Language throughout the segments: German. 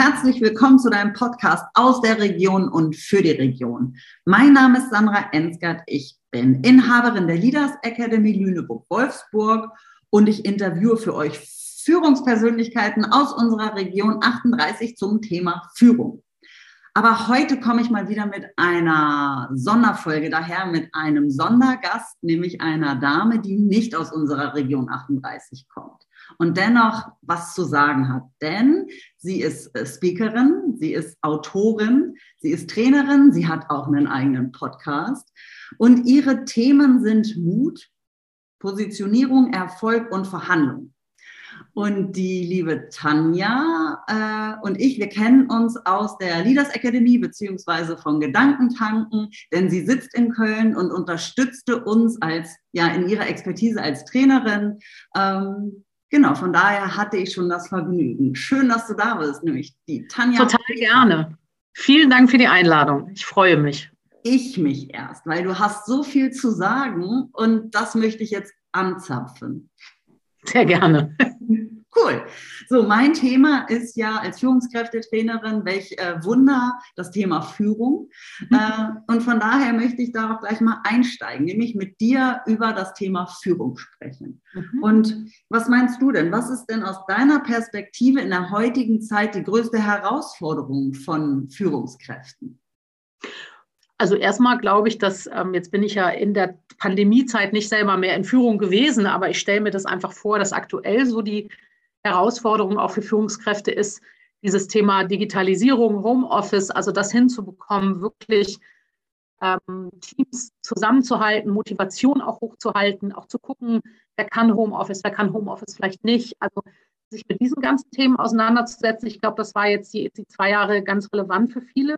herzlich willkommen zu deinem Podcast aus der Region und für die Region. Mein Name ist Sandra Ensgard. Ich bin Inhaberin der Leaders Academy Lüneburg-Wolfsburg und ich interviewe für euch Führungspersönlichkeiten aus unserer Region 38 zum Thema Führung. Aber heute komme ich mal wieder mit einer Sonderfolge daher, mit einem Sondergast, nämlich einer Dame, die nicht aus unserer Region 38 kommt und dennoch was zu sagen hat. Denn sie ist äh, Speakerin, sie ist Autorin, sie ist Trainerin, sie hat auch einen eigenen Podcast und ihre Themen sind Mut, Positionierung, Erfolg und Verhandlung. Und die liebe Tanja äh, und ich, wir kennen uns aus der Leaders Academy beziehungsweise von Gedankentanken, denn sie sitzt in Köln und unterstützte uns als ja in ihrer Expertise als Trainerin. Ähm, genau, von daher hatte ich schon das Vergnügen. Schön, dass du da bist, nämlich die Tanja. Total gerne. Vielen Dank für die Einladung. Ich freue mich. Ich mich erst, weil du hast so viel zu sagen und das möchte ich jetzt anzapfen. Sehr gerne. Cool. So, mein Thema ist ja als Führungskräftetrainerin, welch äh, Wunder, das Thema Führung. Mhm. Äh, und von daher möchte ich da auch gleich mal einsteigen, nämlich mit dir über das Thema Führung sprechen. Mhm. Und was meinst du denn? Was ist denn aus deiner Perspektive in der heutigen Zeit die größte Herausforderung von Führungskräften? Also erstmal glaube ich, dass ähm, jetzt bin ich ja in der Pandemiezeit nicht selber mehr in Führung gewesen, aber ich stelle mir das einfach vor, dass aktuell so die Herausforderung auch für Führungskräfte ist, dieses Thema Digitalisierung, Homeoffice, also das hinzubekommen, wirklich ähm, Teams zusammenzuhalten, Motivation auch hochzuhalten, auch zu gucken, wer kann Homeoffice, wer kann Homeoffice vielleicht nicht. Also sich mit diesen ganzen Themen auseinanderzusetzen, ich glaube, das war jetzt die, die zwei Jahre ganz relevant für viele.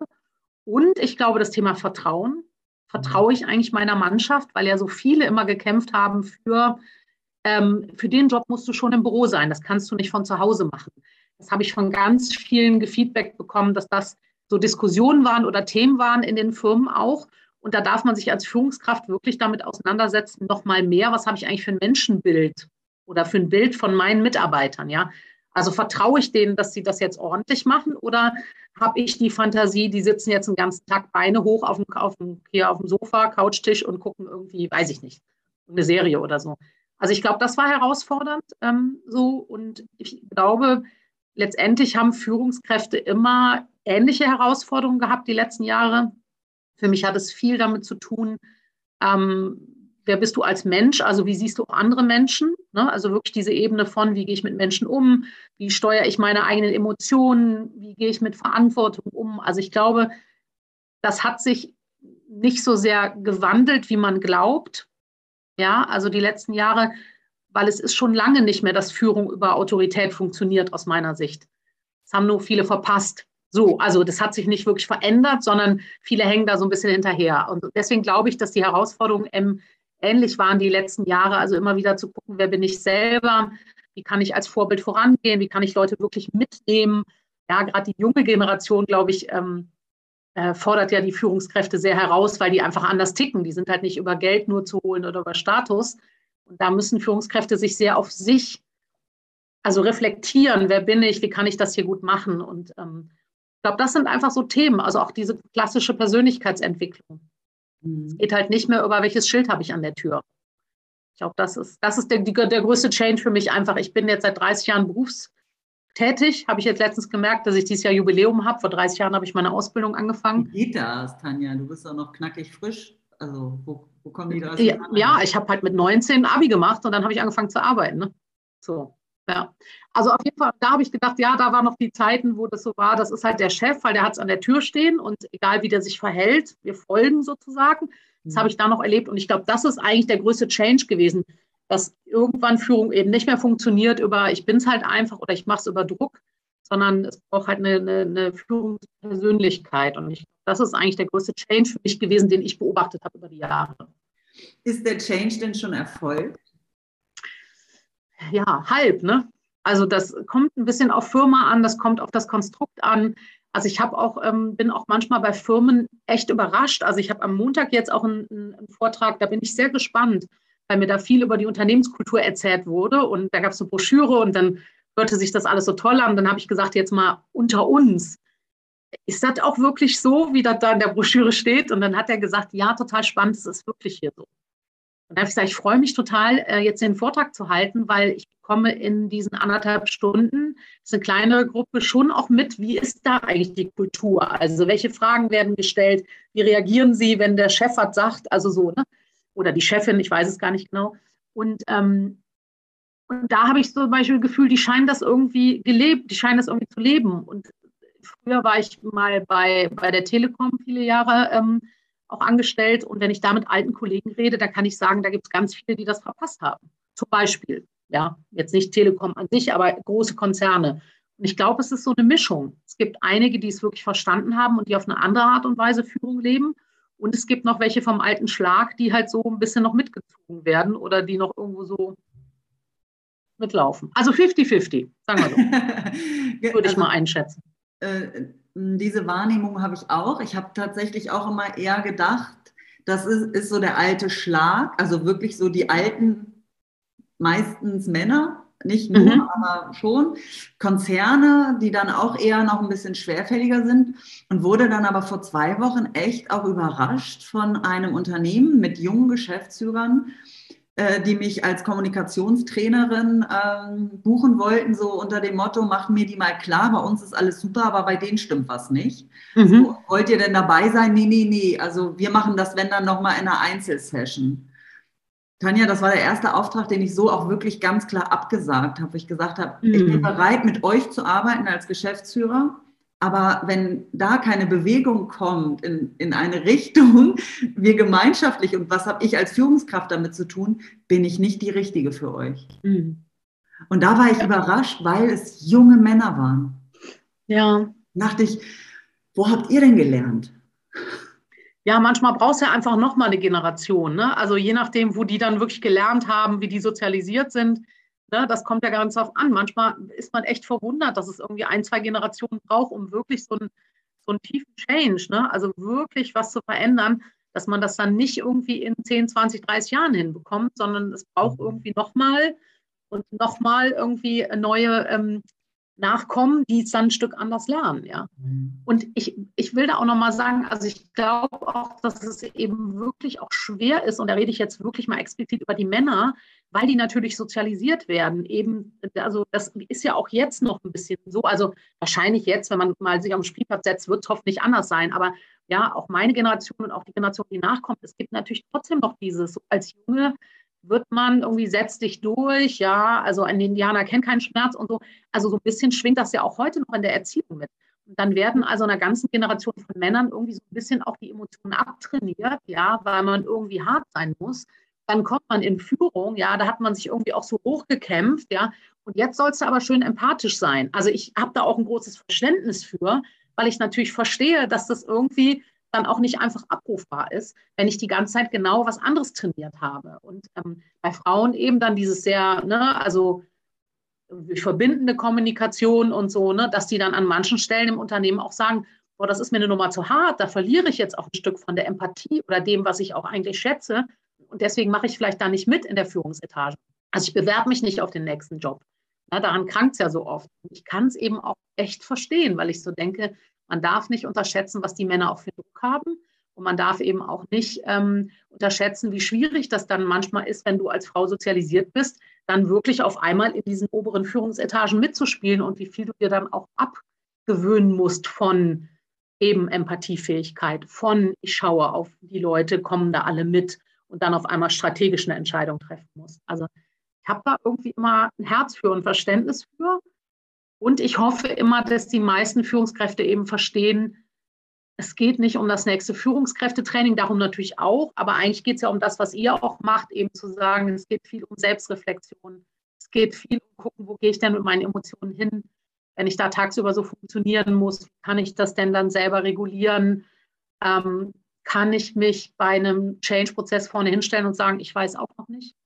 Und ich glaube, das Thema Vertrauen. Vertraue ich eigentlich meiner Mannschaft, weil ja so viele immer gekämpft haben für ähm, für den Job musst du schon im Büro sein. Das kannst du nicht von zu Hause machen. Das habe ich von ganz vielen Feedback bekommen, dass das so Diskussionen waren oder Themen waren in den Firmen auch. Und da darf man sich als Führungskraft wirklich damit auseinandersetzen, noch mal mehr, was habe ich eigentlich für ein Menschenbild oder für ein Bild von meinen Mitarbeitern, ja? Also vertraue ich denen, dass sie das jetzt ordentlich machen oder habe ich die Fantasie, die sitzen jetzt den ganzen Tag Beine hoch auf dem, auf dem, hier auf dem Sofa, Couchtisch und gucken irgendwie, weiß ich nicht, eine Serie oder so. Also ich glaube, das war herausfordernd ähm, so und ich glaube, letztendlich haben Führungskräfte immer ähnliche Herausforderungen gehabt die letzten Jahre. Für mich hat es viel damit zu tun, ähm, wer bist du als Mensch, also wie siehst du andere Menschen, ne? also wirklich diese Ebene von, wie gehe ich mit Menschen um, wie steuere ich meine eigenen Emotionen, wie gehe ich mit Verantwortung um. Also ich glaube, das hat sich nicht so sehr gewandelt, wie man glaubt. Ja, also die letzten Jahre, weil es ist schon lange nicht mehr, dass Führung über Autorität funktioniert aus meiner Sicht. Das haben nur viele verpasst. So, also das hat sich nicht wirklich verändert, sondern viele hängen da so ein bisschen hinterher. Und deswegen glaube ich, dass die Herausforderungen ähm, ähnlich waren die letzten Jahre. Also immer wieder zu gucken, wer bin ich selber, wie kann ich als Vorbild vorangehen, wie kann ich Leute wirklich mitnehmen. Ja, gerade die junge Generation, glaube ich, ähm, äh, fordert ja die Führungskräfte sehr heraus, weil die einfach anders ticken. Die sind halt nicht über Geld nur zu holen oder über Status. Und da müssen Führungskräfte sich sehr auf sich, also reflektieren, wer bin ich, wie kann ich das hier gut machen. Und ähm, ich glaube, das sind einfach so Themen, also auch diese klassische Persönlichkeitsentwicklung. Mhm. Es geht halt nicht mehr über, welches Schild habe ich an der Tür. Ich glaube, das ist, das ist der, der größte Change für mich einfach. Ich bin jetzt seit 30 Jahren Berufs, tätig. Habe ich jetzt letztens gemerkt, dass ich dieses Jahr Jubiläum habe. Vor 30 Jahren habe ich meine Ausbildung angefangen. Wie geht das, Tanja? Du bist doch noch knackig frisch. Also wo, wo kommen die da? Ja, ja, ich habe halt mit 19 Abi gemacht und dann habe ich angefangen zu arbeiten. Ne? So, ja. Also auf jeden Fall, da habe ich gedacht, ja, da waren noch die Zeiten, wo das so war, das ist halt der Chef, weil der hat es an der Tür stehen und egal wie der sich verhält, wir folgen sozusagen. Das mhm. habe ich da noch erlebt und ich glaube, das ist eigentlich der größte Change gewesen dass irgendwann Führung eben nicht mehr funktioniert über, ich bin es halt einfach oder ich mache es über Druck, sondern es braucht halt eine, eine, eine Führungspersönlichkeit. Und ich, das ist eigentlich der größte Change für mich gewesen, den ich beobachtet habe über die Jahre. Ist der Change denn schon erfolgt? Ja, halb, ne? Also das kommt ein bisschen auf Firma an, das kommt auf das Konstrukt an. Also ich habe auch, ähm, bin auch manchmal bei Firmen echt überrascht. Also ich habe am Montag jetzt auch einen, einen, Vortrag, da bin ich sehr gespannt weil mir da viel über die Unternehmenskultur erzählt wurde. Und da gab es eine Broschüre und dann hörte sich das alles so toll an. Dann habe ich gesagt, jetzt mal unter uns. Ist das auch wirklich so, wie das da in der Broschüre steht? Und dann hat er gesagt, ja, total spannend, es ist wirklich hier so. Und da habe ich gesagt, ich freue mich total, äh, jetzt den Vortrag zu halten, weil ich bekomme in diesen anderthalb Stunden, das ist eine kleinere Gruppe, schon auch mit, wie ist da eigentlich die Kultur? Also welche Fragen werden gestellt? Wie reagieren sie, wenn der Chef was sagt? Also so, ne? Oder die Chefin, ich weiß es gar nicht genau. Und, ähm, und da habe ich zum Beispiel das Gefühl, die scheinen das irgendwie gelebt, die scheinen das irgendwie zu leben. Und früher war ich mal bei, bei der Telekom viele Jahre ähm, auch angestellt. Und wenn ich da mit alten Kollegen rede, da kann ich sagen, da gibt es ganz viele, die das verpasst haben. Zum Beispiel, ja, jetzt nicht Telekom an sich, aber große Konzerne. Und ich glaube, es ist so eine Mischung. Es gibt einige, die es wirklich verstanden haben und die auf eine andere Art und Weise Führung leben. Und es gibt noch welche vom alten Schlag, die halt so ein bisschen noch mitgezogen werden oder die noch irgendwo so mitlaufen. Also 50-50, sagen wir so. Würde ich mal einschätzen. Äh, diese Wahrnehmung habe ich auch. Ich habe tatsächlich auch immer eher gedacht, das ist, ist so der alte Schlag, also wirklich so die alten, meistens Männer, nicht nur, mhm. aber schon Konzerne, die dann auch eher noch ein bisschen schwerfälliger sind und wurde dann aber vor zwei Wochen echt auch überrascht von einem Unternehmen mit jungen Geschäftsführern, die mich als Kommunikationstrainerin ähm, buchen wollten, so unter dem Motto, mach mir die mal klar, bei uns ist alles super, aber bei denen stimmt was nicht. Mhm. So, wollt ihr denn dabei sein? Nee, nee, nee. Also wir machen das, wenn dann nochmal in einer Einzelsession. Tanja, das war der erste Auftrag, den ich so auch wirklich ganz klar abgesagt habe. Ich gesagt habe, mhm. ich bin mhm. bereit, mit euch zu arbeiten als Geschäftsführer. Aber wenn da keine Bewegung kommt in, in eine Richtung, wir gemeinschaftlich, und was habe ich als Führungskraft damit zu tun, bin ich nicht die Richtige für euch. Mhm. Und da war ich überrascht, weil es junge Männer waren. Ja. Dachte ich, wo habt ihr denn gelernt? Ja, manchmal brauchst du ja einfach nochmal eine Generation. Ne? Also je nachdem, wo die dann wirklich gelernt haben, wie die sozialisiert sind, ne, das kommt ja ganz drauf an. Manchmal ist man echt verwundert, dass es irgendwie ein, zwei Generationen braucht, um wirklich so, ein, so einen tiefen Change, ne? also wirklich was zu verändern, dass man das dann nicht irgendwie in 10, 20, 30 Jahren hinbekommt, sondern es braucht mhm. irgendwie nochmal und nochmal irgendwie neue ähm, nachkommen, die es dann ein Stück anders lernen, ja. Mhm. Und ich, ich will da auch nochmal sagen, also ich glaube auch, dass es eben wirklich auch schwer ist, und da rede ich jetzt wirklich mal explizit über die Männer, weil die natürlich sozialisiert werden. Eben, also das ist ja auch jetzt noch ein bisschen so, also wahrscheinlich jetzt, wenn man mal sich am Spielplatz setzt, wird es hoffentlich anders sein, aber ja, auch meine Generation und auch die Generation, die nachkommt, es gibt natürlich trotzdem noch dieses, als Junge wird man irgendwie setzt dich durch, ja, also ein Indianer kennt keinen Schmerz und so. Also so ein bisschen schwingt das ja auch heute noch in der Erziehung mit. Und dann werden also einer ganzen Generation von Männern irgendwie so ein bisschen auch die Emotionen abtrainiert, ja, weil man irgendwie hart sein muss. Dann kommt man in Führung, ja, da hat man sich irgendwie auch so hochgekämpft, ja. Und jetzt sollst du aber schön empathisch sein. Also ich habe da auch ein großes Verständnis für, weil ich natürlich verstehe, dass das irgendwie dann auch nicht einfach abrufbar ist, wenn ich die ganze Zeit genau was anderes trainiert habe. Und ähm, bei Frauen eben dann dieses sehr, ne, also verbindende Kommunikation und so, ne, dass die dann an manchen Stellen im Unternehmen auch sagen, boah, das ist mir eine Nummer zu hart, da verliere ich jetzt auch ein Stück von der Empathie oder dem, was ich auch eigentlich schätze. Und deswegen mache ich vielleicht da nicht mit in der Führungsetage. Also ich bewerbe mich nicht auf den nächsten Job. Ja, daran krankt es ja so oft. Ich kann es eben auch echt verstehen, weil ich so denke, man darf nicht unterschätzen, was die Männer auch für Druck haben. Und man darf eben auch nicht ähm, unterschätzen, wie schwierig das dann manchmal ist, wenn du als Frau sozialisiert bist, dann wirklich auf einmal in diesen oberen Führungsetagen mitzuspielen und wie viel du dir dann auch abgewöhnen musst von eben Empathiefähigkeit, von ich schaue auf die Leute, kommen da alle mit und dann auf einmal strategisch eine Entscheidung treffen musst. Also ich habe da irgendwie immer ein Herz für und Verständnis für. Und ich hoffe immer, dass die meisten Führungskräfte eben verstehen, es geht nicht um das nächste Führungskräftetraining, darum natürlich auch, aber eigentlich geht es ja um das, was ihr auch macht, eben zu sagen, es geht viel um Selbstreflexion. Es geht viel um gucken, wo gehe ich denn mit meinen Emotionen hin, wenn ich da tagsüber so funktionieren muss, kann ich das denn dann selber regulieren? Ähm, kann ich mich bei einem Change-Prozess vorne hinstellen und sagen, ich weiß auch noch nicht?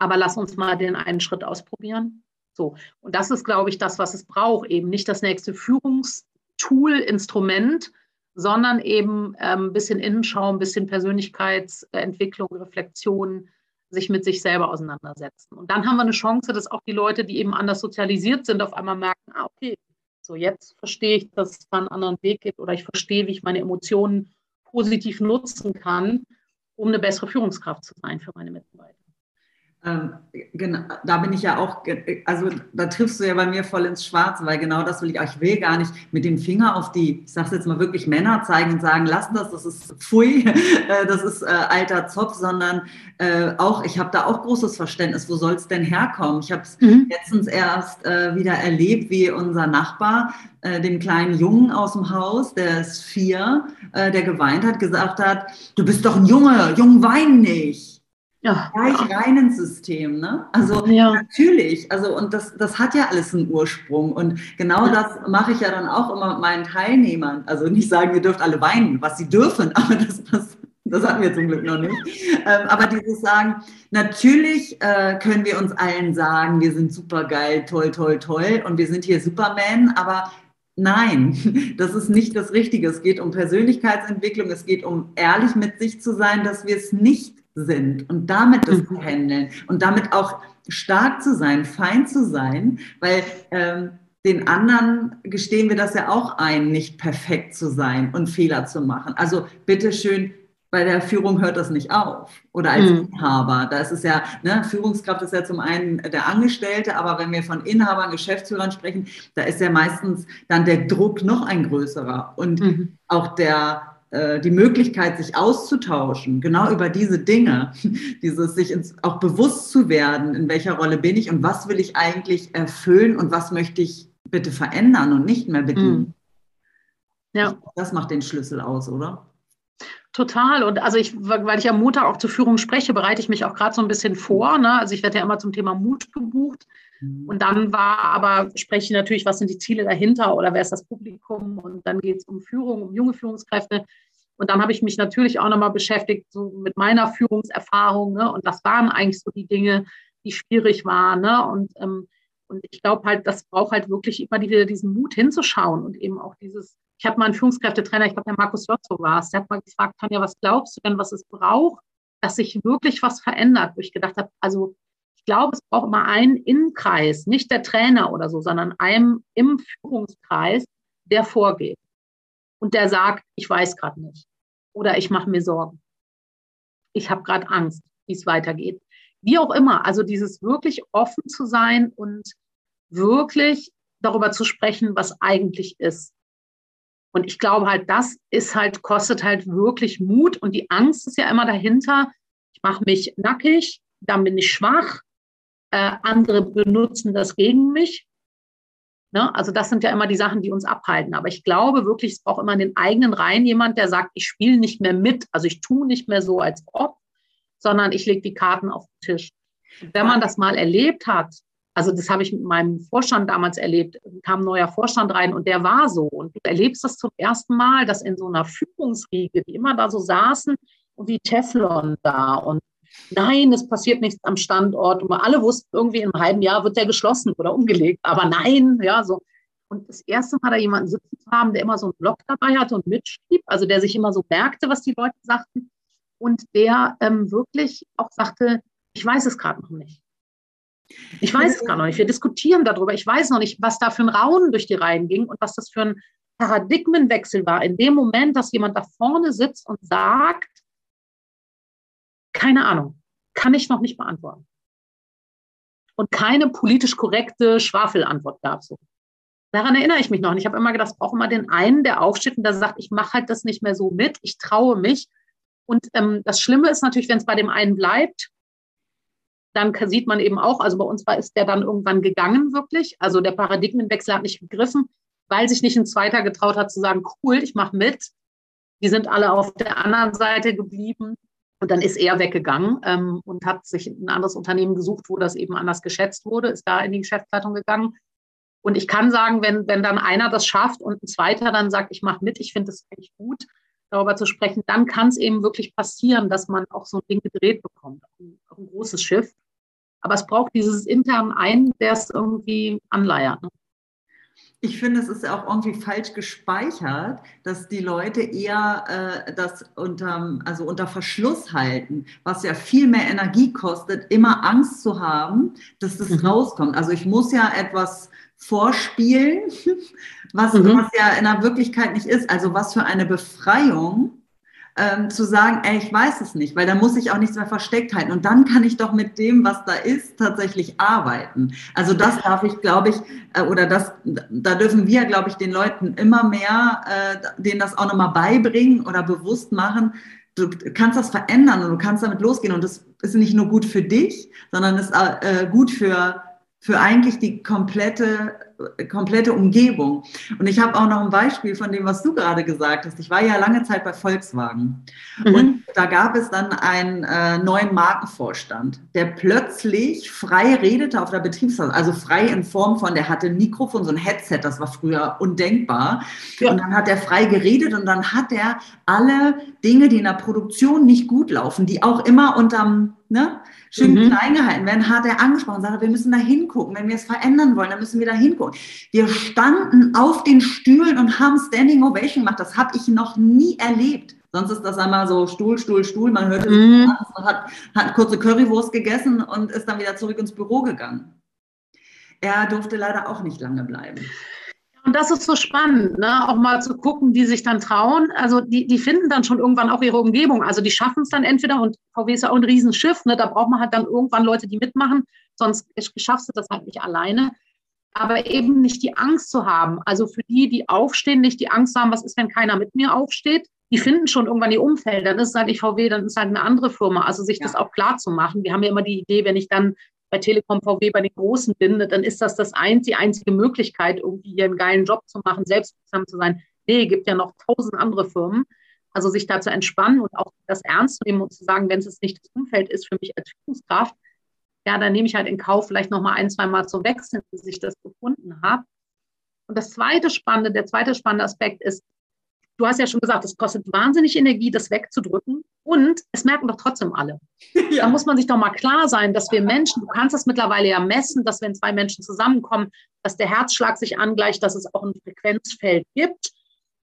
Aber lass uns mal den einen Schritt ausprobieren. So. Und das ist, glaube ich, das, was es braucht. Eben nicht das nächste Führungstool, Instrument, sondern eben ähm, ein bisschen Innenschau, ein bisschen Persönlichkeitsentwicklung, Reflexion, sich mit sich selber auseinandersetzen. Und dann haben wir eine Chance, dass auch die Leute, die eben anders sozialisiert sind, auf einmal merken, ah, okay, so jetzt verstehe ich, dass es einen anderen Weg gibt oder ich verstehe, wie ich meine Emotionen positiv nutzen kann, um eine bessere Führungskraft zu sein für meine Mitarbeiter. Ähm, genau, da bin ich ja auch, also da triffst du ja bei mir voll ins Schwarze, weil genau das will ich, ich will gar nicht mit dem Finger auf die, ich sag's jetzt mal wirklich Männer zeigen und sagen, lass das, das ist pfui, äh, das ist äh, alter Zopf, sondern äh, auch, ich habe da auch großes Verständnis, wo soll es denn herkommen? Ich habe es mhm. letztens erst äh, wieder erlebt, wie unser Nachbar äh, dem kleinen Jungen aus dem Haus, der ist vier, äh, der geweint hat, gesagt hat, du bist doch ein Junge, Jungen weinen nicht ja. gleich rein ins System. Ne? Also ja. natürlich, also und das, das hat ja alles einen Ursprung. Und genau ja. das mache ich ja dann auch immer mit meinen Teilnehmern. Also nicht sagen, ihr dürft alle weinen, was sie dürfen, aber das, das, das hatten wir zum Glück noch nicht. Ähm, aber dieses Sagen, natürlich äh, können wir uns allen sagen, wir sind super geil, toll, toll, toll und wir sind hier Superman, aber Nein, das ist nicht das Richtige. Es geht um Persönlichkeitsentwicklung, es geht um ehrlich mit sich zu sein, dass wir es nicht sind und damit das zu mhm. handeln und damit auch stark zu sein, fein zu sein, weil ähm, den anderen gestehen wir das ja auch ein, nicht perfekt zu sein und Fehler zu machen. Also bitteschön, bei der Führung hört das nicht auf. Oder als mhm. Inhaber. Da ist es ja, ne, Führungskraft ist ja zum einen der Angestellte, aber wenn wir von Inhabern, Geschäftsführern sprechen, da ist ja meistens dann der Druck noch ein größerer. Und mhm. auch der, äh, die Möglichkeit, sich auszutauschen, genau über diese Dinge, dieses sich ins, auch bewusst zu werden, in welcher Rolle bin ich und was will ich eigentlich erfüllen und was möchte ich bitte verändern und nicht mehr bedienen. Mhm. Ja. Das macht den Schlüssel aus, oder? Total. Und also ich, weil ich am Montag auch zur Führung spreche, bereite ich mich auch gerade so ein bisschen vor. Ne? Also ich werde ja immer zum Thema Mut gebucht. Und dann war aber, spreche ich natürlich, was sind die Ziele dahinter oder wer ist das Publikum? Und dann geht es um Führung, um junge Führungskräfte. Und dann habe ich mich natürlich auch nochmal beschäftigt so mit meiner Führungserfahrung. Ne? Und das waren eigentlich so die Dinge, die schwierig waren. Ne? Und, ähm, und ich glaube halt, das braucht halt wirklich immer wieder diesen Mut hinzuschauen und eben auch dieses, ich habe mal einen Führungskräftetrainer, ich glaube, der Markus Lotzo war es, der hat mal gefragt, Tanja, was glaubst du denn, was es braucht, dass sich wirklich was verändert? Wo ich gedacht habe, also ich glaube, es braucht immer einen Innenkreis, nicht der Trainer oder so, sondern einem im Führungskreis, der vorgeht und der sagt, ich weiß gerade nicht oder ich mache mir Sorgen. Ich habe gerade Angst, wie es weitergeht. Wie auch immer, also dieses wirklich offen zu sein und wirklich darüber zu sprechen, was eigentlich ist. Und ich glaube halt, das ist halt, kostet halt wirklich Mut. Und die Angst ist ja immer dahinter. Ich mache mich nackig, dann bin ich schwach, äh, andere benutzen das gegen mich. Ne? Also das sind ja immer die Sachen, die uns abhalten. Aber ich glaube wirklich, es braucht immer in den eigenen Reihen jemand, der sagt, ich spiele nicht mehr mit, also ich tue nicht mehr so, als ob, sondern ich lege die Karten auf den Tisch. Und wenn man das mal erlebt hat, also das habe ich mit meinem Vorstand damals erlebt, kam ein neuer Vorstand rein und der war so. Und du erlebst das zum ersten Mal, dass in so einer Führungsriege, die immer da so saßen wie Teflon da und nein, es passiert nichts am Standort. Und alle wussten, irgendwie in einem halben Jahr wird der geschlossen oder umgelegt. Aber nein, ja, so. Und das erste Mal da jemanden sitzen zu haben, der immer so einen Blog dabei hatte und mitschrieb, also der sich immer so merkte, was die Leute sagten und der ähm, wirklich auch sagte, ich weiß es gerade noch nicht. Ich weiß es gerade noch nicht. Wir diskutieren darüber. Ich weiß noch nicht, was da für ein Raunen durch die Reihen ging und was das für ein Paradigmenwechsel war. In dem Moment, dass jemand da vorne sitzt und sagt, keine Ahnung. Kann ich noch nicht beantworten. Und keine politisch korrekte Schwafelantwort gab. So. Daran erinnere ich mich noch. Und ich habe immer gedacht, es braucht immer den einen, der aufsteht und der sagt, ich mache halt das nicht mehr so mit, ich traue mich. Und ähm, das Schlimme ist natürlich, wenn es bei dem einen bleibt, dann sieht man eben auch, also bei uns war, ist der dann irgendwann gegangen wirklich. Also der Paradigmenwechsel hat nicht gegriffen, weil sich nicht ein Zweiter getraut hat zu sagen, cool, ich mache mit. Die sind alle auf der anderen Seite geblieben. Und dann ist er weggegangen ähm, und hat sich ein anderes Unternehmen gesucht, wo das eben anders geschätzt wurde, ist da in die Geschäftsleitung gegangen. Und ich kann sagen, wenn, wenn dann einer das schafft und ein zweiter dann sagt, ich mache mit, ich finde es eigentlich gut, darüber zu sprechen, dann kann es eben wirklich passieren, dass man auch so ein Ding gedreht bekommt, auch ein großes Schiff. Aber es braucht dieses intern einen, der es irgendwie anleiert. Ne? Ich finde, es ist auch irgendwie falsch gespeichert, dass die Leute eher äh, das unter, also unter Verschluss halten, was ja viel mehr Energie kostet, immer Angst zu haben, dass das mhm. rauskommt. Also ich muss ja etwas vorspielen, was, mhm. was ja in der Wirklichkeit nicht ist. Also was für eine Befreiung ähm, zu sagen, ey, ich weiß es nicht, weil da muss ich auch nichts mehr versteckt halten. Und dann kann ich doch mit dem, was da ist, tatsächlich arbeiten. Also das darf ich, glaube ich, äh, oder das, da dürfen wir, glaube ich, den Leuten immer mehr, äh, denen das auch nochmal beibringen oder bewusst machen. Du kannst das verändern und du kannst damit losgehen. Und das ist nicht nur gut für dich, sondern ist äh, gut für, für eigentlich die komplette komplette Umgebung. Und ich habe auch noch ein Beispiel von dem, was du gerade gesagt hast. Ich war ja lange Zeit bei Volkswagen mhm. und da gab es dann einen äh, neuen Markenvorstand, der plötzlich frei redete auf der Betriebshaus, also frei in Form von, der hatte ein Mikrofon, so ein Headset, das war früher undenkbar. Ja. Und dann hat er frei geredet und dann hat er alle Dinge, die in der Produktion nicht gut laufen, die auch immer unterm ne, schön mhm. klein gehalten werden, hat er angesprochen und sagte, wir müssen da hingucken. Wenn wir es verändern wollen, dann müssen wir da hingucken. Wir standen auf den Stühlen und haben Standing Ovation gemacht. Das habe ich noch nie erlebt. Sonst ist das einmal so Stuhl, Stuhl, Stuhl. Man hörte es, mhm. man hat, hat kurze Currywurst gegessen und ist dann wieder zurück ins Büro gegangen. Er durfte leider auch nicht lange bleiben. Und das ist so spannend, ne? auch mal zu gucken, die sich dann trauen. Also die, die finden dann schon irgendwann auch ihre Umgebung. Also die schaffen es dann entweder, und VW ist ja auch ein Riesenschiff, ne? da braucht man halt dann irgendwann Leute, die mitmachen, sonst schaffst du das halt nicht alleine. Aber eben nicht die Angst zu haben. Also für die, die aufstehen, nicht die Angst haben, was ist, wenn keiner mit mir aufsteht. Die finden schon irgendwann ihr Umfeld. Dann ist es halt nicht VW, dann ist es halt eine andere Firma. Also sich ja. das auch klar zu machen. Wir haben ja immer die Idee, wenn ich dann bei Telekom VW bei den Großen bin, dann ist das, das ein, die einzige Möglichkeit, irgendwie hier einen geilen Job zu machen, selbstwirksam zu sein. Nee, gibt ja noch tausend andere Firmen. Also sich da zu entspannen und auch das ernst zu nehmen und zu sagen, wenn es nicht das Umfeld ist für mich als Führungskraft, ja, dann nehme ich halt in Kauf, vielleicht noch mal ein, zwei Mal zu wechseln, bis ich das gefunden habe. Und das zweite spannende, der zweite spannende Aspekt ist, du hast ja schon gesagt, es kostet wahnsinnig Energie, das wegzudrücken. Und es merken doch trotzdem alle. Ja. Da muss man sich doch mal klar sein, dass wir Menschen, du kannst das mittlerweile ja messen, dass wenn zwei Menschen zusammenkommen, dass der Herzschlag sich angleicht, dass es auch ein Frequenzfeld gibt.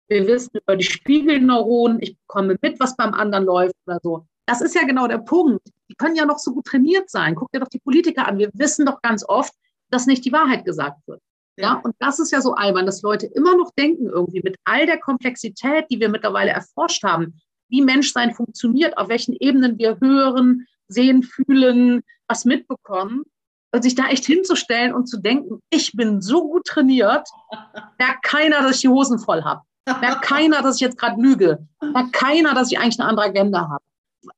Wir wissen über die Spiegelneuronen, ich bekomme mit, was beim anderen läuft oder so. Das ist ja genau der Punkt. Die können ja noch so gut trainiert sein. Guck dir doch die Politiker an. Wir wissen doch ganz oft, dass nicht die Wahrheit gesagt wird. Ja, und das ist ja so albern, dass Leute immer noch denken, irgendwie mit all der Komplexität, die wir mittlerweile erforscht haben, wie Menschsein funktioniert, auf welchen Ebenen wir hören, sehen, fühlen, was mitbekommen. Und sich da echt hinzustellen und zu denken, ich bin so gut trainiert, merkt keiner, dass ich die Hosen voll habe. Merkt keiner, dass ich jetzt gerade lüge. Merkt keiner, dass ich eigentlich eine andere Agenda habe.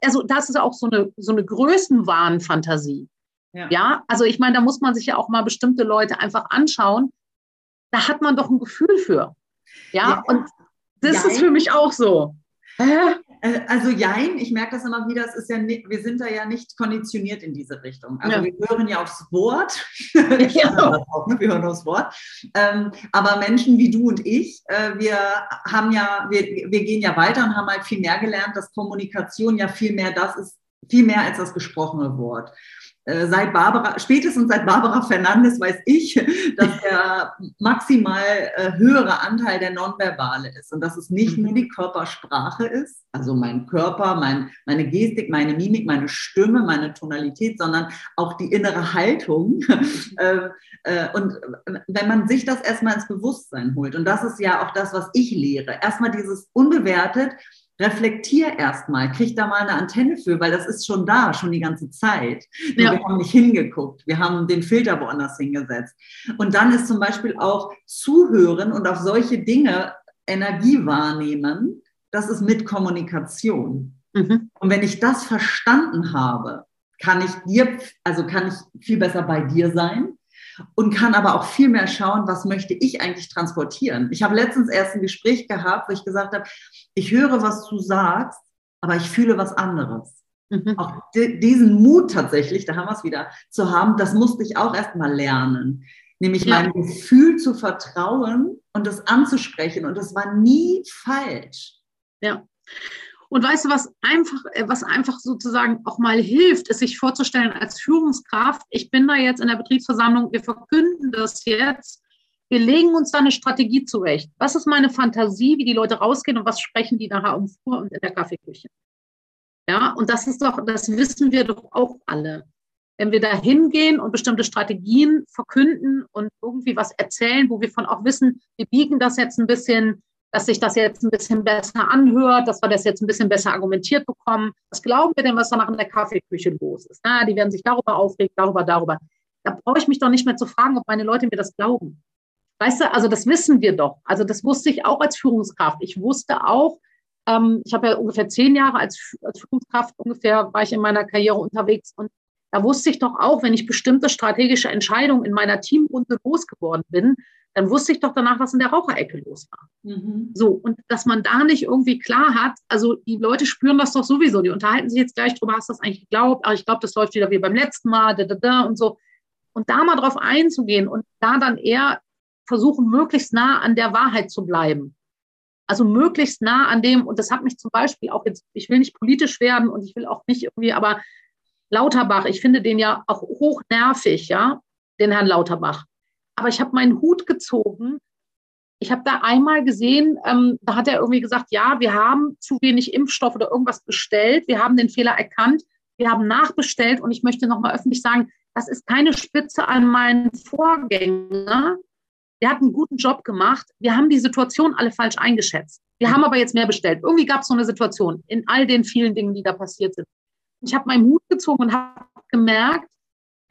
Also das ist auch so eine, so eine Größenwahn-Fantasie. Ja. ja, also ich meine, da muss man sich ja auch mal bestimmte Leute einfach anschauen. Da hat man doch ein Gefühl für. Ja, ja. und das ja. ist für mich auch so. Äh, also jein, ich merke das immer wieder, es ist ja nicht, wir sind da ja nicht konditioniert in diese Richtung. Also ja. wir hören ja aufs Wort, ja. auch, ne? wir hören aufs Wort. Ähm, aber Menschen wie du und ich, äh, wir haben ja, wir, wir gehen ja weiter und haben halt viel mehr gelernt, dass Kommunikation ja viel mehr das ist, viel mehr als das gesprochene Wort. Äh, seit Barbara, spätestens seit Barbara Fernandes weiß ich, dass der maximal äh, höhere Anteil der Nonverbale ist und dass es nicht nur die Körpersprache ist, also mein Körper, mein, meine Gestik, meine Mimik, meine Stimme, meine Tonalität, sondern auch die innere Haltung. äh, äh, und wenn man sich das erstmal ins Bewusstsein holt, und das ist ja auch das, was ich lehre, erstmal dieses unbewertet, reflektier erstmal, krieg da mal eine Antenne für, weil das ist schon da, schon die ganze Zeit. Ja. Wir haben nicht hingeguckt, wir haben den Filter woanders hingesetzt. Und dann ist zum Beispiel auch zuhören und auf solche Dinge Energie wahrnehmen, das ist mit Kommunikation. Mhm. Und wenn ich das verstanden habe, kann ich dir, also kann ich viel besser bei dir sein und kann aber auch viel mehr schauen, was möchte ich eigentlich transportieren. Ich habe letztens erst ein Gespräch gehabt, wo ich gesagt habe, ich höre, was du sagst, aber ich fühle was anderes. Mhm. Auch diesen Mut tatsächlich, da haben wir es wieder, zu haben, das musste ich auch erst mal lernen. Nämlich ja. meinem Gefühl zu vertrauen und das anzusprechen. Und das war nie falsch. Ja. Und weißt du, was einfach, äh, was einfach sozusagen auch mal hilft, ist sich vorzustellen als Führungskraft, ich bin da jetzt in der Betriebsversammlung, wir verkünden das jetzt Wir legen uns da eine Strategie zurecht. Was ist meine Fantasie, wie die Leute rausgehen und was sprechen die nachher um Flur und in der Kaffeeküche? Ja, und das ist doch, das wissen wir doch auch alle. Wenn wir da hingehen und bestimmte Strategien verkünden und irgendwie was erzählen, wo wir von auch wissen, wir biegen das jetzt ein bisschen, dass sich das jetzt ein bisschen besser anhört, dass wir das jetzt ein bisschen besser argumentiert bekommen. Was glauben wir denn, was danach in der Kaffeeküche los ist? Na, die werden sich darüber aufregen, darüber, darüber. Da brauche ich mich doch nicht mehr zu fragen, ob meine Leute mir das glauben. Weißt du, also das wissen wir doch. Also das wusste ich auch als Führungskraft. Ich wusste auch, ähm, ich habe ja ungefähr zehn Jahre als, als Führungskraft ungefähr war ich in meiner Karriere unterwegs und da wusste ich doch auch, wenn ich bestimmte strategische Entscheidungen in meiner Teamrunde losgeworden bin, dann wusste ich doch danach, was in der Raucherecke los war. Mhm. So, und dass man da nicht irgendwie klar hat, also die Leute spüren das doch sowieso, die unterhalten sich jetzt gleich drüber, hast du das eigentlich geglaubt, aber ich glaube, das läuft wieder wie beim letzten Mal, da, da, da und so. Und da mal drauf einzugehen und da dann eher versuchen, möglichst nah an der Wahrheit zu bleiben. Also möglichst nah an dem, und das hat mich zum Beispiel auch jetzt, ich will nicht politisch werden und ich will auch nicht irgendwie, aber Lauterbach, ich finde den ja auch hochnervig, ja, den Herrn Lauterbach. Aber ich habe meinen Hut gezogen. Ich habe da einmal gesehen, ähm, da hat er irgendwie gesagt, ja, wir haben zu wenig Impfstoff oder irgendwas bestellt. Wir haben den Fehler erkannt. Wir haben nachbestellt. Und ich möchte nochmal öffentlich sagen, das ist keine Spitze an meinen Vorgänger der hat einen guten Job gemacht. Wir haben die Situation alle falsch eingeschätzt. Wir haben aber jetzt mehr bestellt. Irgendwie gab es so eine Situation in all den vielen Dingen, die da passiert sind. Ich habe meinen Hut gezogen und habe gemerkt,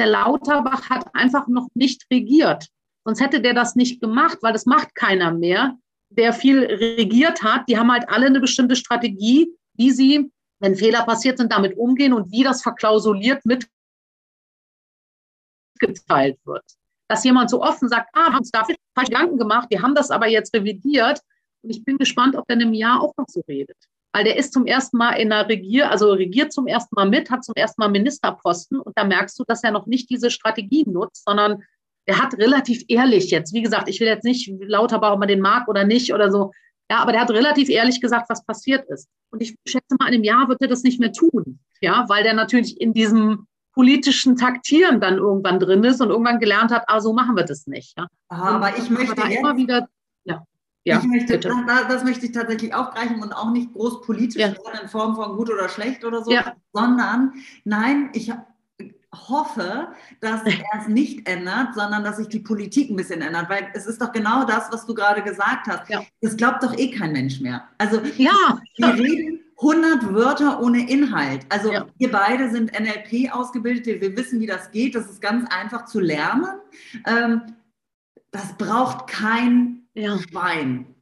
der Lauterbach hat einfach noch nicht regiert. Sonst hätte der das nicht gemacht, weil das macht keiner mehr, der viel regiert hat. Die haben halt alle eine bestimmte Strategie, wie sie, wenn Fehler passiert sind, damit umgehen und wie das verklausuliert mitgeteilt wird dass jemand so offen sagt, ah, wir haben uns dafür falsche Gedanken gemacht, wir haben das aber jetzt revidiert. Und ich bin gespannt, ob der in einem Jahr auch noch so redet. Weil der ist zum ersten Mal in der Regier, also regiert zum ersten Mal mit, hat zum ersten Mal Ministerposten und da merkst du, dass er noch nicht diese Strategie nutzt, sondern er hat relativ ehrlich jetzt, wie gesagt, ich will jetzt nicht lauter, ob man den mag oder nicht oder so, ja, aber der hat relativ ehrlich gesagt, was passiert ist. Und ich schätze mal, in einem Jahr wird er das nicht mehr tun, ja, weil der natürlich in diesem politischen Taktieren dann irgendwann drin ist und irgendwann gelernt hat, ah, so machen wir das nicht. Ja. Aha, aber ich möchte jetzt, immer wieder, ja. Ja, ich möchte, das, das, möchte ich tatsächlich aufgreifen und auch nicht groß politisch ja. in Form von gut oder schlecht oder so, ja. sondern nein, ich hoffe, dass er es nicht ändert, sondern dass sich die Politik ein bisschen ändert, weil es ist doch genau das, was du gerade gesagt hast. Ja. Das glaubt doch eh kein Mensch mehr. Also ja. wir reden 100 Wörter ohne Inhalt. Also ja. wir beide sind NLP ausgebildet, wir wissen, wie das geht. Das ist ganz einfach zu lernen. Ähm, das braucht kein ja. Schwein.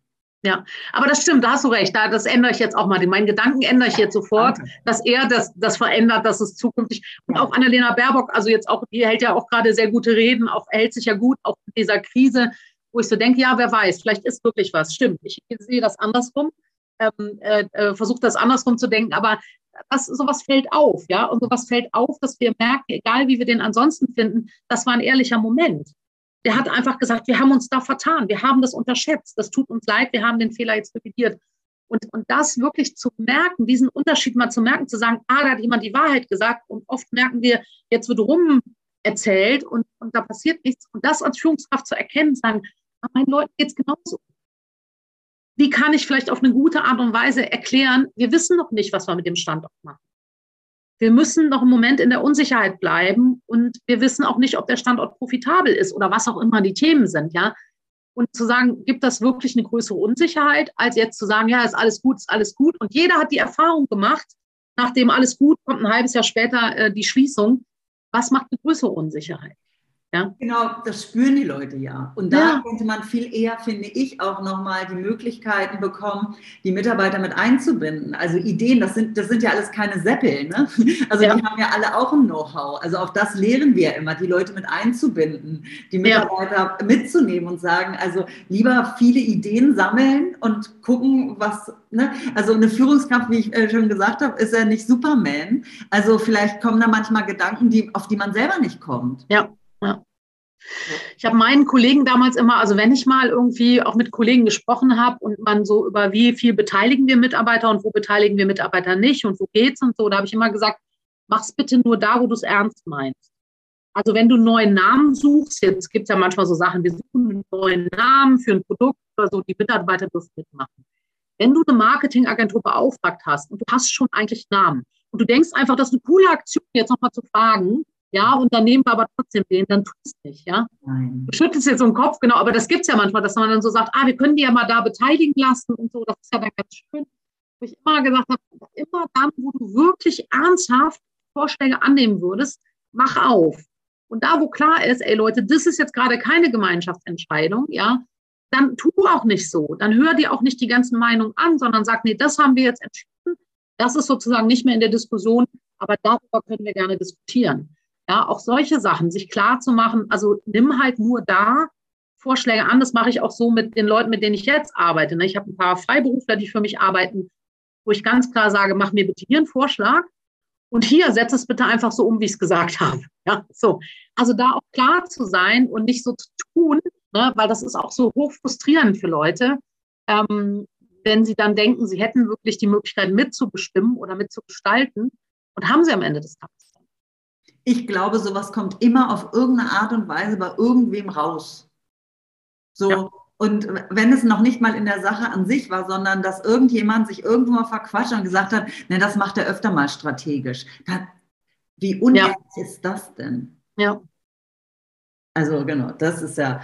Ja, aber das stimmt, da hast du recht. Da, das ändere ich jetzt auch mal. Meinen Gedanken ändere ich jetzt sofort, Danke. dass er das, das verändert, dass es zukünftig. Und auch Annalena Baerbock, also jetzt auch, die hält ja auch gerade sehr gute Reden, auch hält sich ja gut, auch in dieser Krise, wo ich so denke, ja, wer weiß, vielleicht ist wirklich was. Stimmt, ich sehe das andersrum ähm, äh, äh, versucht das andersrum zu denken, aber das, sowas fällt auf, ja, und sowas fällt auf, dass wir merken, egal wie wir den ansonsten finden, das war ein ehrlicher Moment. Der hat einfach gesagt, wir haben uns da vertan, wir haben das unterschätzt, das tut uns leid, wir haben den Fehler jetzt revidiert. Und, und das wirklich zu merken, diesen Unterschied mal zu merken, zu sagen, ah, da hat jemand die Wahrheit gesagt und oft merken wir, jetzt wird rum erzählt und, und da passiert nichts. Und das als Führungskraft zu erkennen, zu sagen, ah, meinen Leuten geht es genauso wie kann ich vielleicht auf eine gute Art und Weise erklären, wir wissen noch nicht, was wir mit dem Standort machen. Wir müssen noch einen Moment in der Unsicherheit bleiben und wir wissen auch nicht, ob der Standort profitabel ist oder was auch immer die Themen sind, ja. Und zu sagen, gibt das wirklich eine größere Unsicherheit, als jetzt zu sagen, ja, ist alles gut, ist alles gut. Und jeder hat die Erfahrung gemacht, nachdem alles gut kommt, ein halbes Jahr später äh, die Schließung. Was macht eine größere Unsicherheit? Ja? Genau, das spüren die Leute ja. Und da ja. könnte man viel eher, finde ich, auch nochmal die Möglichkeiten bekommen, die Mitarbeiter mit einzubinden. Also Ideen, das sind, das sind ja alles keine Seppel. Ne? Also ja. die haben ja alle auch ein Know-how. Also auch das lehren wir immer, die Leute mit einzubinden, die Mitarbeiter ja. mitzunehmen und sagen, also lieber viele Ideen sammeln und gucken, was, ne? also eine Führungskraft, wie ich äh, schon gesagt habe, ist ja nicht Superman. Also vielleicht kommen da manchmal Gedanken, die, auf die man selber nicht kommt. Ja. Ja. Ich habe meinen Kollegen damals immer, also wenn ich mal irgendwie auch mit Kollegen gesprochen habe und man so über wie viel beteiligen wir Mitarbeiter und wo beteiligen wir Mitarbeiter nicht und wo geht's und so, da habe ich immer gesagt, mach's bitte nur da, wo du es ernst meinst. Also wenn du einen neuen Namen suchst, jetzt gibt es ja manchmal so Sachen, wir suchen einen neuen Namen für ein Produkt oder so, die Mitarbeiter dürfen mitmachen. Wenn du eine Marketingagentur beauftragt hast und du hast schon eigentlich Namen und du denkst einfach, das ist eine coole Aktion, jetzt nochmal zu fragen, ja, und dann nehmen wir aber trotzdem den, dann tust es nicht, ja. Nein. Du schüttelst jetzt so den Kopf, genau, aber das gibt es ja manchmal, dass man dann so sagt, ah, wir können die ja mal da beteiligen lassen und so, das ist ja dann ganz schön. Wo ich immer gesagt habe, immer dann, wo du wirklich ernsthaft Vorschläge annehmen würdest, mach auf. Und da, wo klar ist, ey Leute, das ist jetzt gerade keine Gemeinschaftsentscheidung, ja, dann tu auch nicht so. Dann hör dir auch nicht die ganzen Meinungen an, sondern sag, nee, das haben wir jetzt entschieden. Das ist sozusagen nicht mehr in der Diskussion, aber darüber können wir gerne diskutieren. Ja, auch solche Sachen, sich klar zu machen, also nimm halt nur da Vorschläge an. Das mache ich auch so mit den Leuten, mit denen ich jetzt arbeite. Ne? Ich habe ein paar Freiberufler, die für mich arbeiten, wo ich ganz klar sage, mach mir bitte hier einen Vorschlag und hier setz es bitte einfach so um, wie ich es gesagt habe. Ja, so. Also da auch klar zu sein und nicht so zu tun, ne? weil das ist auch so hoch frustrierend für Leute, ähm, wenn sie dann denken, sie hätten wirklich die Möglichkeit mitzubestimmen oder mitzugestalten und haben sie am Ende des Tages ich glaube, sowas kommt immer auf irgendeine Art und Weise bei irgendwem raus. So. Ja. Und wenn es noch nicht mal in der Sache an sich war, sondern dass irgendjemand sich irgendwo mal verquatscht und gesagt hat, ne, das macht er öfter mal strategisch. Dann, wie unehrlich ja. ist das denn? Ja. Also genau, das ist ja,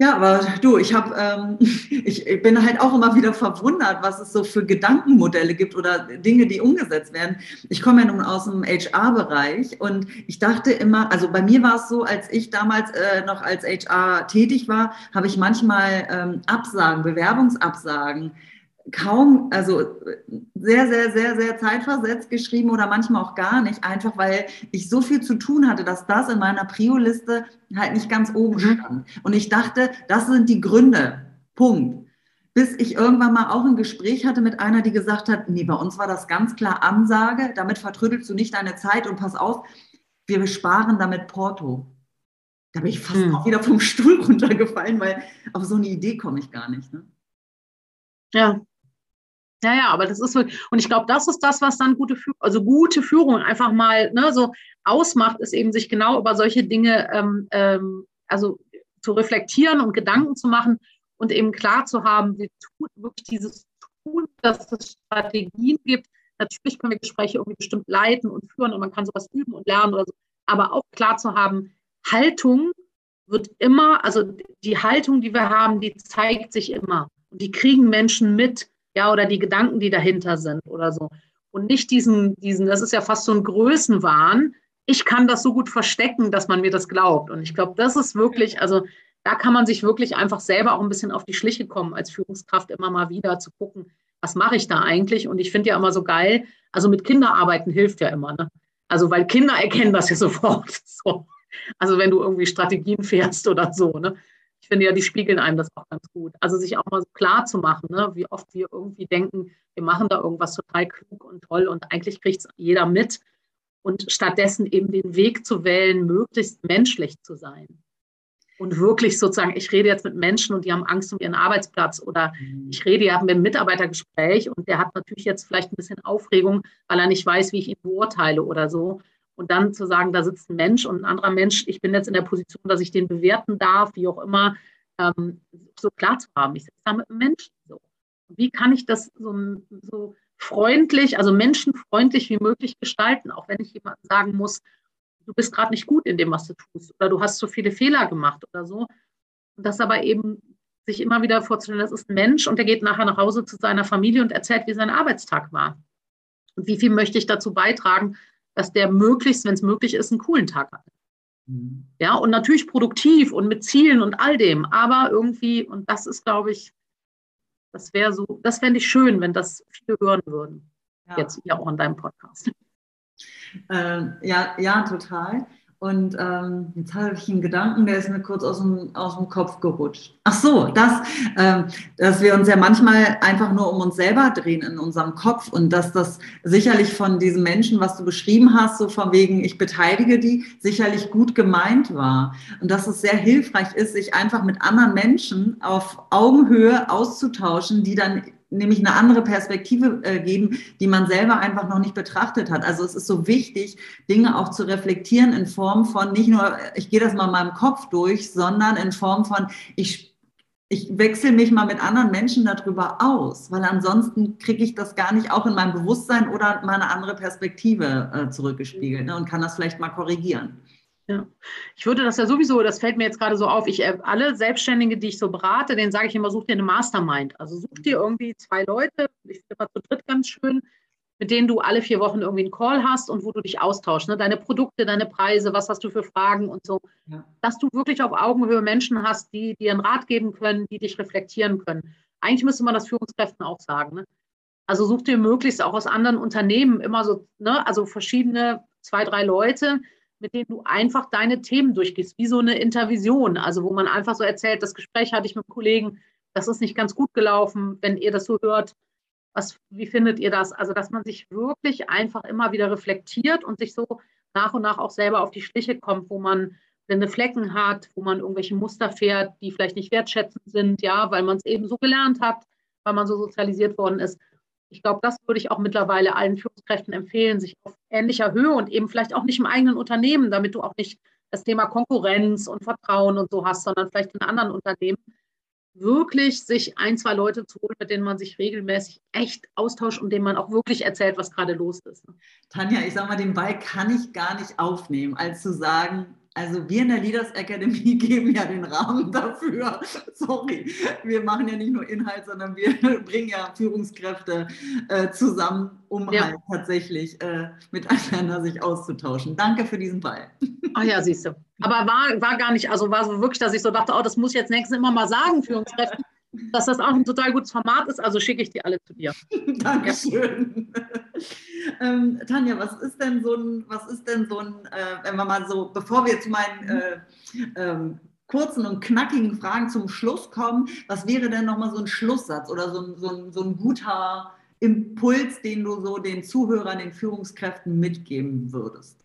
ja, aber du, ich habe, ähm, ich, ich bin halt auch immer wieder verwundert, was es so für Gedankenmodelle gibt oder Dinge, die umgesetzt werden. Ich komme ja nun aus dem HR-Bereich und ich dachte immer, also bei mir war es so, als ich damals äh, noch als HR tätig war, habe ich manchmal ähm, Absagen, Bewerbungsabsagen kaum, also sehr, sehr, sehr, sehr zeitversetzt geschrieben oder manchmal auch gar nicht, einfach weil ich so viel zu tun hatte, dass das in meiner Prio-Liste halt nicht ganz oben mhm. stand. Und ich dachte, das sind die Gründe. Punkt. Bis ich irgendwann mal auch ein Gespräch hatte mit einer, die gesagt hat, nee, bei uns war das ganz klar Ansage, damit vertrödelst du nicht deine Zeit und pass auf, wir sparen damit Porto. Da bin ich fast hm. auch wieder vom Stuhl runtergefallen, weil auf so eine Idee komme ich gar nicht. Ne? Ja, ja, ja, aber das ist so, und ich glaube, das ist das, was dann gute, also gute Führung einfach mal ne, so ausmacht, ist eben sich genau über solche Dinge, ähm, ähm, also zu reflektieren und Gedanken zu machen und eben klar zu haben, wir tun wirklich dieses Tun, dass es Strategien gibt. Natürlich können wir Gespräche irgendwie bestimmt leiten und führen und man kann sowas üben und lernen oder so, aber auch klar zu haben, Haltung wird immer, also die Haltung, die wir haben, die zeigt sich immer. Und die kriegen Menschen mit, ja, oder die Gedanken, die dahinter sind oder so. Und nicht diesen, diesen, das ist ja fast so ein Größenwahn. Ich kann das so gut verstecken, dass man mir das glaubt. Und ich glaube, das ist wirklich, also da kann man sich wirklich einfach selber auch ein bisschen auf die Schliche kommen, als Führungskraft immer mal wieder zu gucken, was mache ich da eigentlich? Und ich finde ja immer so geil, also mit Kinderarbeiten hilft ja immer, ne? Also, weil Kinder erkennen das ja sofort. So. Also, wenn du irgendwie Strategien fährst oder so, ne? Ich finde ja, die spiegeln einem das auch ganz gut. Also sich auch mal so klar zu machen, ne, wie oft wir irgendwie denken, wir machen da irgendwas total klug und toll und eigentlich kriegt es jeder mit. Und stattdessen eben den Weg zu wählen, möglichst menschlich zu sein. Und wirklich sozusagen, ich rede jetzt mit Menschen und die haben Angst um ihren Arbeitsplatz oder mhm. ich rede, ja, haben wir ein Mitarbeitergespräch und der hat natürlich jetzt vielleicht ein bisschen Aufregung, weil er nicht weiß, wie ich ihn beurteile oder so. Und dann zu sagen, da sitzt ein Mensch und ein anderer Mensch, ich bin jetzt in der Position, dass ich den bewerten darf, wie auch immer, ähm, so klar zu haben. Ich sitze da mit einem Menschen so. Wie kann ich das so, so freundlich, also menschenfreundlich wie möglich gestalten, auch wenn ich jemandem sagen muss, du bist gerade nicht gut in dem, was du tust oder du hast so viele Fehler gemacht oder so. Und das aber eben sich immer wieder vorzustellen, das ist ein Mensch und der geht nachher nach Hause zu seiner Familie und erzählt, wie sein Arbeitstag war. Und wie viel möchte ich dazu beitragen, dass der möglichst, wenn es möglich ist, einen coolen Tag hat. Mhm. Ja, und natürlich produktiv und mit Zielen und all dem, aber irgendwie, und das ist, glaube ich, das wäre so, das fände ich schön, wenn das viele hören würden. Ja. Jetzt ja auch in deinem Podcast. Äh, ja, ja, total. Und ähm, jetzt habe ich einen Gedanken, der ist mir kurz aus dem, aus dem Kopf gerutscht. Ach so, das, ähm, dass wir uns ja manchmal einfach nur um uns selber drehen in unserem Kopf und dass das sicherlich von diesen Menschen, was du beschrieben hast, so von wegen, ich beteilige die, sicherlich gut gemeint war. Und dass es sehr hilfreich ist, sich einfach mit anderen Menschen auf Augenhöhe auszutauschen, die dann nämlich eine andere Perspektive äh, geben, die man selber einfach noch nicht betrachtet hat. Also es ist so wichtig, Dinge auch zu reflektieren in Form von nicht nur, ich gehe das mal in meinem Kopf durch, sondern in Form von, ich ich wechsle mich mal mit anderen Menschen darüber aus, weil ansonsten kriege ich das gar nicht auch in meinem Bewusstsein oder mal eine andere Perspektive äh, zurückgespiegelt ne, und kann das vielleicht mal korrigieren. Ja. Ich würde das ja sowieso, das fällt mir jetzt gerade so auf, ich äh, alle Selbstständige, die ich so berate, denen sage ich immer, such dir eine Mastermind. Also such dir irgendwie zwei Leute, ich finde das zu dritt ganz schön, mit denen du alle vier Wochen irgendwie einen Call hast und wo du dich austauschst. Ne? Deine Produkte, deine Preise, was hast du für Fragen und so. Ja. Dass du wirklich auf Augenhöhe Menschen hast, die dir einen Rat geben können, die dich reflektieren können. Eigentlich müsste man das Führungskräften auch sagen. Ne? Also such dir möglichst auch aus anderen Unternehmen immer so, ne? also verschiedene zwei, drei Leute, mit denen du einfach deine Themen durchgehst, wie so eine Intervision, also wo man einfach so erzählt, das Gespräch hatte ich mit einem Kollegen, das ist nicht ganz gut gelaufen, wenn ihr das so hört, was, wie findet ihr das? Also, dass man sich wirklich einfach immer wieder reflektiert und sich so nach und nach auch selber auf die Schliche kommt, wo man blinde Flecken hat, wo man irgendwelche Muster fährt, die vielleicht nicht wertschätzend sind, ja, weil man es eben so gelernt hat, weil man so sozialisiert worden ist. Ich glaube, das würde ich auch mittlerweile allen Führungskräften empfehlen, sich auf ähnlicher Höhe und eben vielleicht auch nicht im eigenen Unternehmen, damit du auch nicht das Thema Konkurrenz und Vertrauen und so hast, sondern vielleicht in anderen Unternehmen, wirklich sich ein, zwei Leute zu holen, mit denen man sich regelmäßig echt austauscht und denen man auch wirklich erzählt, was gerade los ist. Tanja, ich sag mal, den Ball kann ich gar nicht aufnehmen, als zu sagen, also wir in der Leaders Academy geben ja den Rahmen dafür. Sorry, wir machen ja nicht nur Inhalt, sondern wir bringen ja Führungskräfte äh, zusammen, um ja. halt tatsächlich äh, miteinander sich auszutauschen. Danke für diesen Ball. Ach ja, siehst du. Aber war, war gar nicht, also war so wirklich, dass ich so dachte, oh, das muss ich jetzt nächstes immer mal sagen, Führungskräften, dass das auch ein total gutes Format ist. Also schicke ich die alle zu dir. Dankeschön. Ähm, Tanja, was ist denn so ein, was ist denn so ein, äh, wenn wir mal so, bevor wir zu meinen äh, ähm, kurzen und knackigen Fragen zum Schluss kommen, was wäre denn nochmal so ein Schlusssatz oder so ein, so ein, so ein guter Impuls, den du so den Zuhörern, den Führungskräften mitgeben würdest?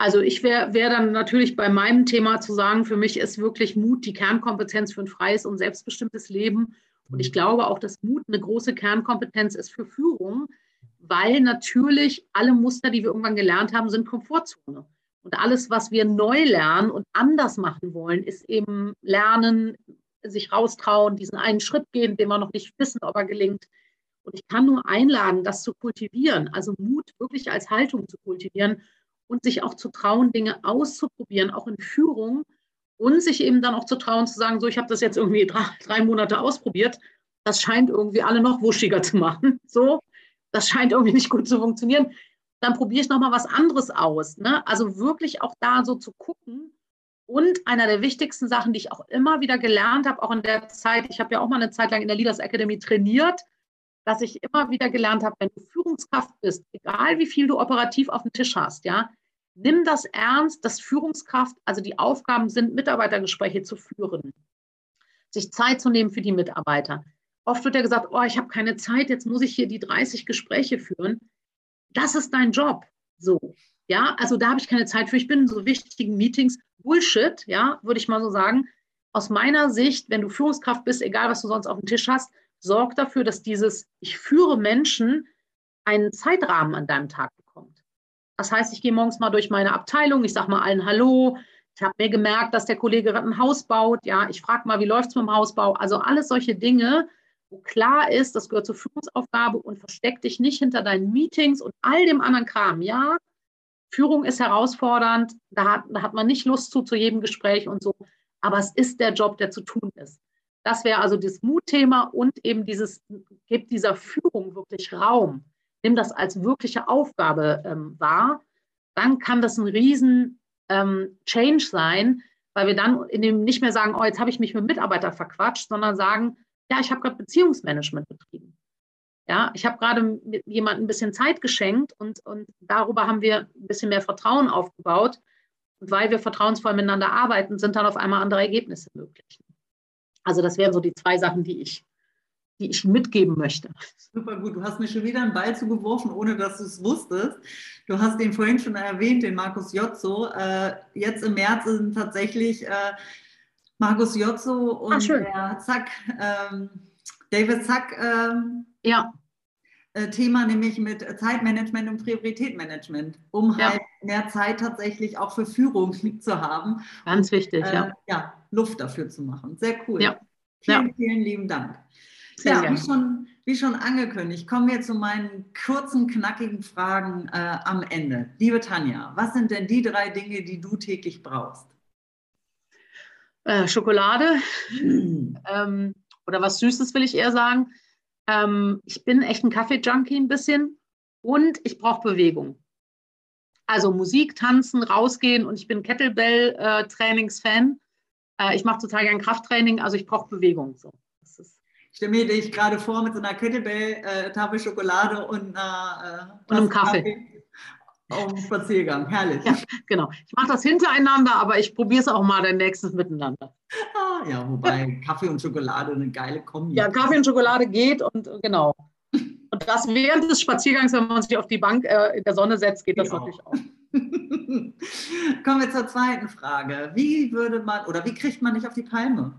Also ich wäre wär dann natürlich bei meinem Thema zu sagen, für mich ist wirklich Mut die Kernkompetenz für ein freies und selbstbestimmtes Leben. Und ich glaube auch, dass Mut eine große Kernkompetenz ist für Führung, weil natürlich alle Muster, die wir irgendwann gelernt haben, sind Komfortzone. Und alles, was wir neu lernen und anders machen wollen, ist eben lernen, sich raustrauen, diesen einen Schritt gehen, den wir noch nicht wissen, ob er gelingt. Und ich kann nur einladen, das zu kultivieren, also Mut wirklich als Haltung zu kultivieren und sich auch zu trauen, Dinge auszuprobieren, auch in Führung und sich eben dann auch zu trauen, zu sagen, so, ich habe das jetzt irgendwie drei, drei, Monate ausprobiert, das scheint irgendwie alle noch wuschiger zu machen, so, das scheint irgendwie nicht gut zu funktionieren, dann probiere ich nochmal was anderes aus. Ne? Also wirklich auch da so zu gucken. Und einer der wichtigsten Sachen, die ich auch immer wieder gelernt habe, auch in der Zeit, ich habe ja auch mal eine Zeit lang in der Leaders Academy trainiert, dass ich immer wieder gelernt habe, wenn du Führungskraft bist, egal wie viel du operativ auf dem Tisch hast, ja, nimm das ernst, dass Führungskraft, also die Aufgaben sind, Mitarbeitergespräche zu führen, sich Zeit zu nehmen für die Mitarbeiter. Oft wird ja gesagt, oh, ich habe keine Zeit, jetzt muss ich hier die 30 Gespräche führen. Das ist dein Job. So, ja, also da habe ich keine Zeit für. Ich bin in so wichtigen Meetings. Bullshit, ja, würde ich mal so sagen. Aus meiner Sicht, wenn du Führungskraft bist, egal was du sonst auf dem Tisch hast, sorg dafür, dass dieses, ich führe Menschen, einen Zeitrahmen an deinem Tag das heißt, ich gehe morgens mal durch meine Abteilung, ich sage mal allen Hallo. Ich habe mir gemerkt, dass der Kollege gerade ein Haus baut. Ja, ich frage mal, wie läuft es mit dem Hausbau? Also alles solche Dinge, wo klar ist, das gehört zur Führungsaufgabe und versteck dich nicht hinter deinen Meetings und all dem anderen Kram. Ja, Führung ist herausfordernd, da hat, da hat man nicht Lust zu, zu jedem Gespräch und so, aber es ist der Job, der zu tun ist. Das wäre also das Mutthema und eben dieses, gibt dieser Führung wirklich Raum nimm das als wirkliche Aufgabe ähm, wahr, dann kann das ein riesen ähm, Change sein, weil wir dann in dem nicht mehr sagen, oh, jetzt habe ich mich mit Mitarbeitern verquatscht, sondern sagen, ja, ich habe gerade Beziehungsmanagement betrieben. Ja, ich habe gerade jemandem ein bisschen Zeit geschenkt und, und darüber haben wir ein bisschen mehr Vertrauen aufgebaut. Und weil wir vertrauensvoll miteinander arbeiten, sind dann auf einmal andere Ergebnisse möglich. Also das wären so die zwei Sachen, die ich die ich mitgeben möchte. Super gut. Du hast mir schon wieder einen Ball zugeworfen, ohne dass du es wusstest. Du hast den vorhin schon erwähnt, den Markus Jotzo. Äh, jetzt im März sind tatsächlich äh, Markus Jotzo und Ach, der Zack. Ähm, David Zack, ähm, ja. Äh, Thema nämlich mit Zeitmanagement und Prioritätmanagement, um ja. halt mehr Zeit tatsächlich auch für Führung zu haben. Ganz wichtig, äh, ja. Ja, Luft dafür zu machen. Sehr cool. Ja. Vielen, ja. vielen lieben Dank. Ja, wie schon, wie schon angekündigt, kommen wir zu meinen kurzen, knackigen Fragen äh, am Ende. Liebe Tanja, was sind denn die drei Dinge, die du täglich brauchst? Äh, Schokolade hm. ähm, oder was Süßes will ich eher sagen. Ähm, ich bin echt ein Kaffee-Junkie ein bisschen und ich brauche Bewegung. Also Musik, Tanzen, rausgehen und ich bin Kettlebell-Trainings-Fan. Äh, ich mache total gern Krafttraining, also ich brauche Bewegung. So. Ich stelle mir dich gerade vor mit so einer Kettlebell-Tafel Schokolade und, einer, äh, und einem Kaffee. Kaffee auf dem Spaziergang. Herrlich. Ja, genau. Ich mache das hintereinander, aber ich probiere es auch mal dann nächstes miteinander. Ah, ja, wobei Kaffee und Schokolade eine geile Kombi. Ja, Kaffee und Schokolade geht und genau. Und das während des Spaziergangs, wenn man sich auf die Bank äh, in der Sonne setzt, geht das ja. natürlich auch. Kommen wir zur zweiten Frage. Wie würde man oder wie kriegt man dich auf die Palme?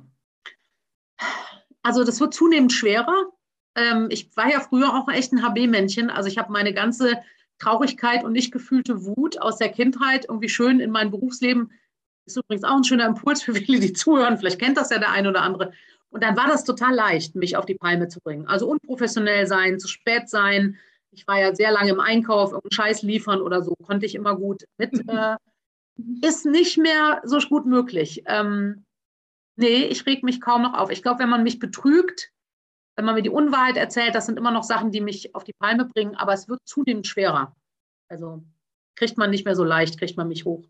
Also das wird zunehmend schwerer. Ähm, ich war ja früher auch echt ein HB-Männchen. Also ich habe meine ganze Traurigkeit und nicht gefühlte Wut aus der Kindheit irgendwie schön in mein Berufsleben. Ist übrigens auch ein schöner Impuls für viele, die zuhören. Vielleicht kennt das ja der eine oder andere. Und dann war das total leicht, mich auf die Palme zu bringen. Also unprofessionell sein, zu spät sein. Ich war ja sehr lange im Einkauf, irgendeinen Scheiß liefern oder so, konnte ich immer gut mit. Äh, ist nicht mehr so gut möglich. Ähm, nee, ich reg mich kaum noch auf. Ich glaube, wenn man mich betrügt, wenn man mir die Unwahrheit erzählt, das sind immer noch Sachen, die mich auf die Palme bringen, aber es wird zunehmend schwerer. Also kriegt man nicht mehr so leicht, kriegt man mich hoch.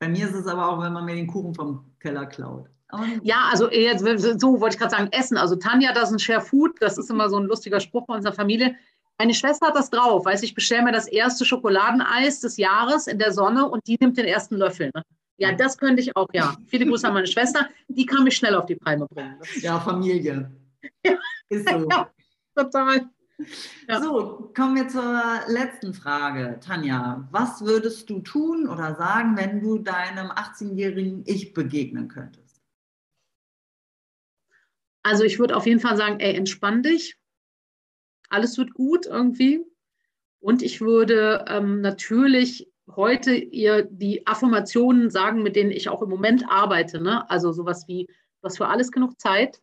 Bei mir ist es aber auch, wenn man mir den Kuchen vom Keller klaut. Ja, also jetzt, so wollte ich gerade sagen, Essen. Also Tanja, das ist ein Share Food, das ist immer so ein lustiger Spruch bei unserer Familie. Meine Schwester hat das drauf, weiß ich bestelle mir das erste Schokoladeneis des Jahres in der Sonne und die nimmt den ersten Löffel. Ne? Ja, das könnte ich auch, ja. Viele Grüße an meine Schwester, die kann mich schnell auf die Palme bringen. Ja, Familie. Ja. Ist so. Ja, total. Ja. So, kommen wir zur letzten Frage. Tanja, was würdest du tun oder sagen, wenn du deinem 18-jährigen Ich begegnen könntest? Also ich würde auf jeden Fall sagen, ey, entspann dich. Alles wird gut irgendwie. Und ich würde ähm, natürlich heute ihr die Affirmationen sagen, mit denen ich auch im Moment arbeite. Ne? Also sowas wie, du hast für alles genug Zeit.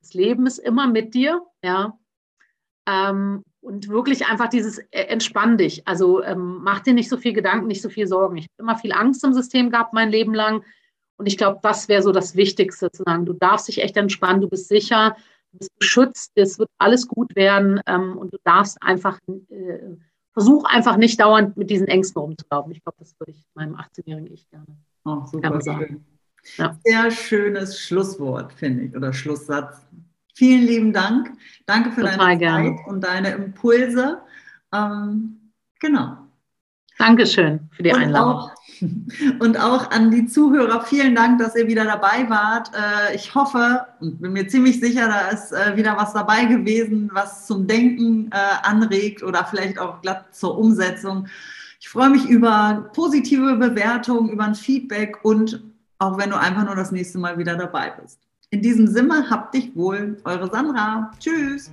Das Leben ist immer mit dir, ja. Ähm, und wirklich einfach dieses äh, entspann dich. Also ähm, mach dir nicht so viel Gedanken, nicht so viel Sorgen. Ich habe immer viel Angst im System gehabt mein Leben lang. Und ich glaube, das wäre so das Wichtigste zu sagen. Du darfst dich echt entspannen, du bist sicher, du bist beschützt, es wird alles gut werden ähm, und du darfst einfach, äh, versuch einfach nicht dauernd mit diesen Ängsten rumzulaufen. Ich glaube, das würde ich meinem 18-jährigen Ich gerne, oh, gerne sagen. Ja. Sehr schönes Schlusswort, finde ich, oder Schlusssatz. Vielen lieben Dank. Danke für Total deine gerne. Zeit und deine Impulse. Ähm, genau. Dankeschön für die und Einladung. Auch, und auch an die Zuhörer, vielen Dank, dass ihr wieder dabei wart. Äh, ich hoffe und bin mir ziemlich sicher, da ist äh, wieder was dabei gewesen, was zum Denken äh, anregt oder vielleicht auch glatt zur Umsetzung. Ich freue mich über positive Bewertungen, über ein Feedback und auch wenn du einfach nur das nächste Mal wieder dabei bist. In diesem Sinne, habt dich wohl, eure Sandra. Tschüss.